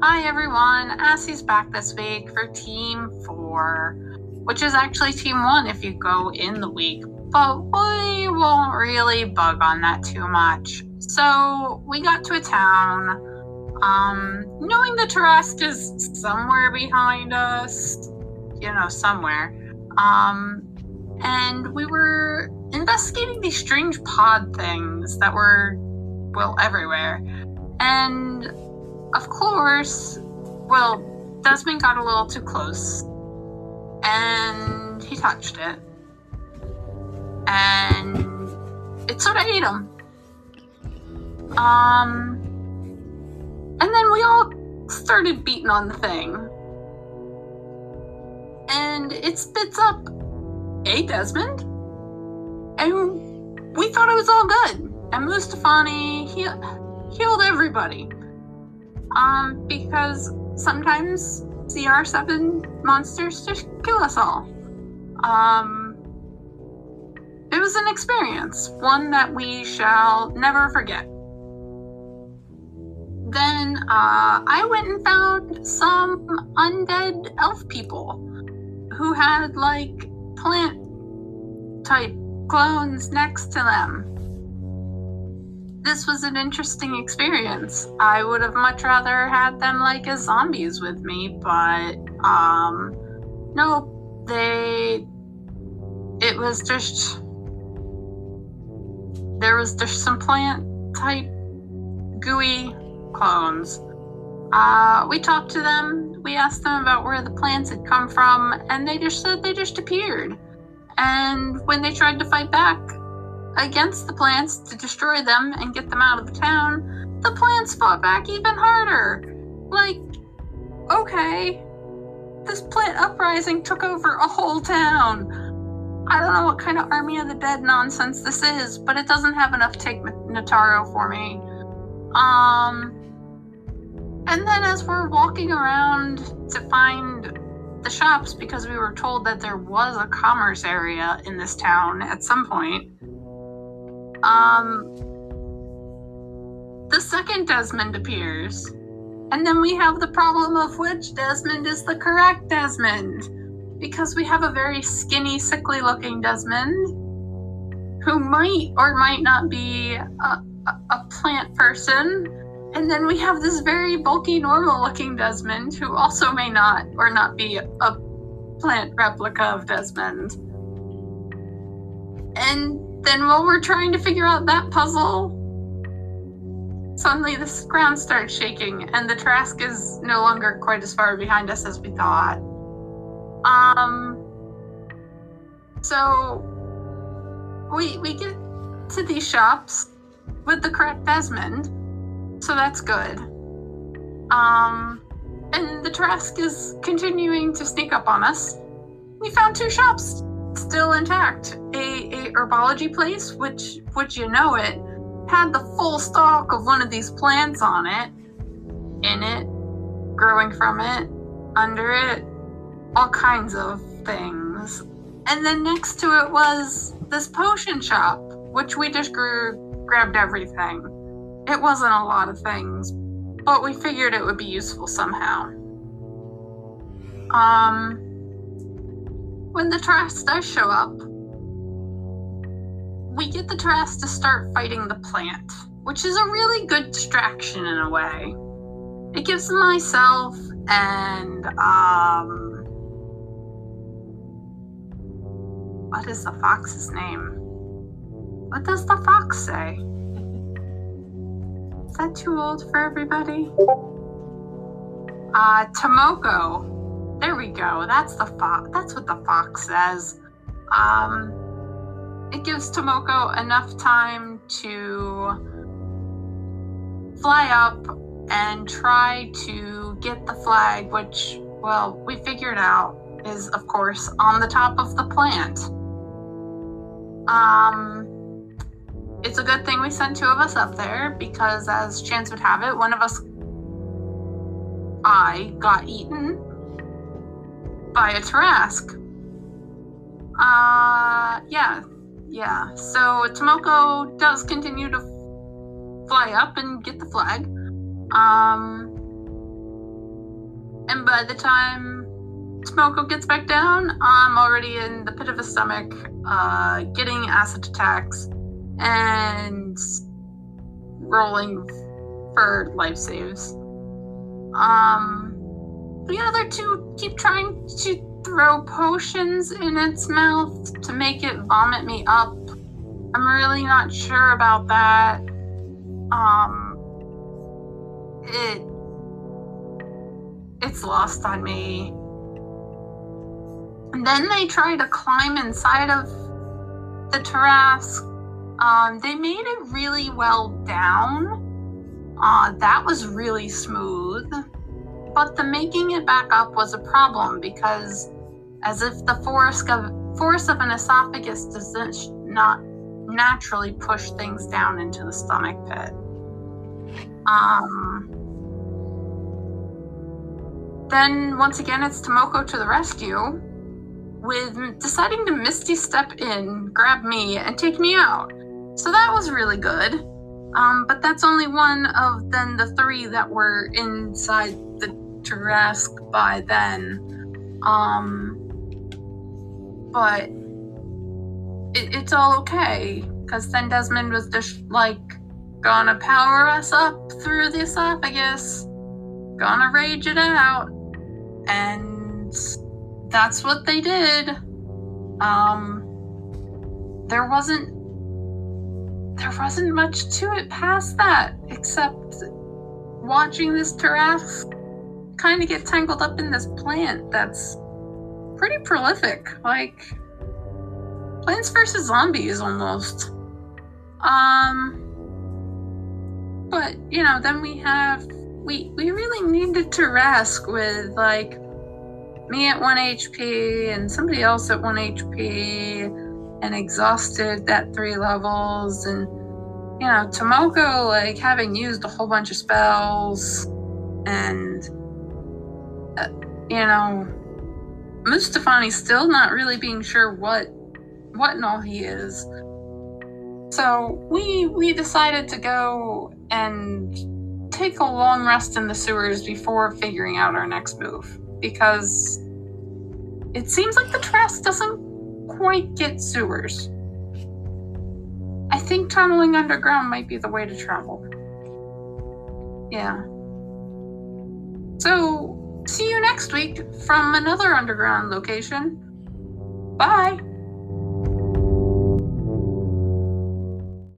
Hi everyone, Assie's back this week for Team 4, which is actually Team 1 if you go in the week, but we won't really bug on that too much. So we got to a town, um, knowing the Tarrasque is somewhere behind us, you know, somewhere, um, and we were investigating these strange pod things that were, well, everywhere. And of course, well, Desmond got a little too close and he touched it. And it sort of ate him. Um, and then we all started beating on the thing. And it spits up a Desmond. And we thought it was all good. And Mustafani he healed everybody. Um, because sometimes CR7 monsters just kill us all. Um, it was an experience, one that we shall never forget. Then uh, I went and found some undead elf people who had like plant type clones next to them this was an interesting experience. I would have much rather had them like as zombies with me, but um no, they it was just there was just some plant type gooey clones. Uh, we talked to them. We asked them about where the plants had come from, and they just said they just appeared. And when they tried to fight back, against the plants to destroy them and get them out of the town, the plants fought back even harder. Like, okay, this plant uprising took over a whole town. I don't know what kind of army of the dead nonsense this is, but it doesn't have enough take Nataro for me. Um, and then as we're walking around to find the shops, because we were told that there was a commerce area in this town at some point, um, the second Desmond appears. And then we have the problem of which Desmond is the correct Desmond. Because we have a very skinny, sickly looking Desmond who might or might not be a, a, plant person. And then we have this very bulky, normal looking Desmond who also may not or not be a plant replica of Desmond. And then while we're trying to figure out that puzzle, suddenly the ground starts shaking and the Tarrasque is no longer quite as far behind us as we thought. Um so we we get to these shops with the correct Desmond, so that's good. Um and the Tarrasque is continuing to sneak up on us. We found two shops still intact. A, a herbology place, which which you know it, had the full stalk of one of these plants on it, in it, growing from it, under it, all kinds of things. And then next to it was this potion shop, which we just grew, grabbed everything. It wasn't a lot of things, but we figured it would be useful somehow. Um, when the Tarrasque does show up, we get the Tarrasque to start fighting the plant, which is a really good distraction in a way. It gives myself and um what is the fox's name? What does the fox say? Is that too old for everybody? Uh Tomoko there we go. That's the fox. That's what the fox says. Um, it gives Tomoko enough time to fly up and try to get the flag, which, well, we figured out is, of course, on the top of the plant. Um, it's a good thing we sent two of us up there because, as chance would have it, one of us, I, got eaten by a Tarrasque. Uh, yeah, yeah. So Tomoko does continue to fly up and get the flag. Um, And by the time Tomoko gets back down, I'm already in the pit of his stomach, uh, getting acid attacks and rolling for life saves. Um, the other two keep trying to throw potions in its mouth to make it vomit me up. I'm really not sure about that. Um, it it's lost on me. And then they try to climb inside of the Tarrasque. Um, they made it really well down. Uh, that was really smooth. But the making it back up was a problem because, as if the force of, force of an esophagus doesn't naturally push things down into the stomach pit. Um, then once again, it's Tomoko to the rescue, with deciding to Misty step in, grab me, and take me out. So that was really good. Um, but that's only one of then the three that were inside the Tarrasque by then. Um, but it, it's all okay because then Desmond was just like gonna power us up through the esophagus, gonna rage it out, and that's what they did. Um, there wasn't there wasn't much to it past that, except watching this Tarrasque kind of get tangled up in this plant that's pretty prolific. Like Plants vs. Zombies almost. Um but you know, then we have we we really needed Tarrasque with like me at 1 HP and somebody else at 1 HP and exhausted at three levels and you know tomoko like having used a whole bunch of spells and uh, you know mustafani still not really being sure what what and all he is so we we decided to go and take a long rest in the sewers before figuring out our next move because it seems like the Tarrasque doesn't quite get sewers. I think tunneling underground might be the way to travel. Yeah. So, see you next week from another underground location. Bye!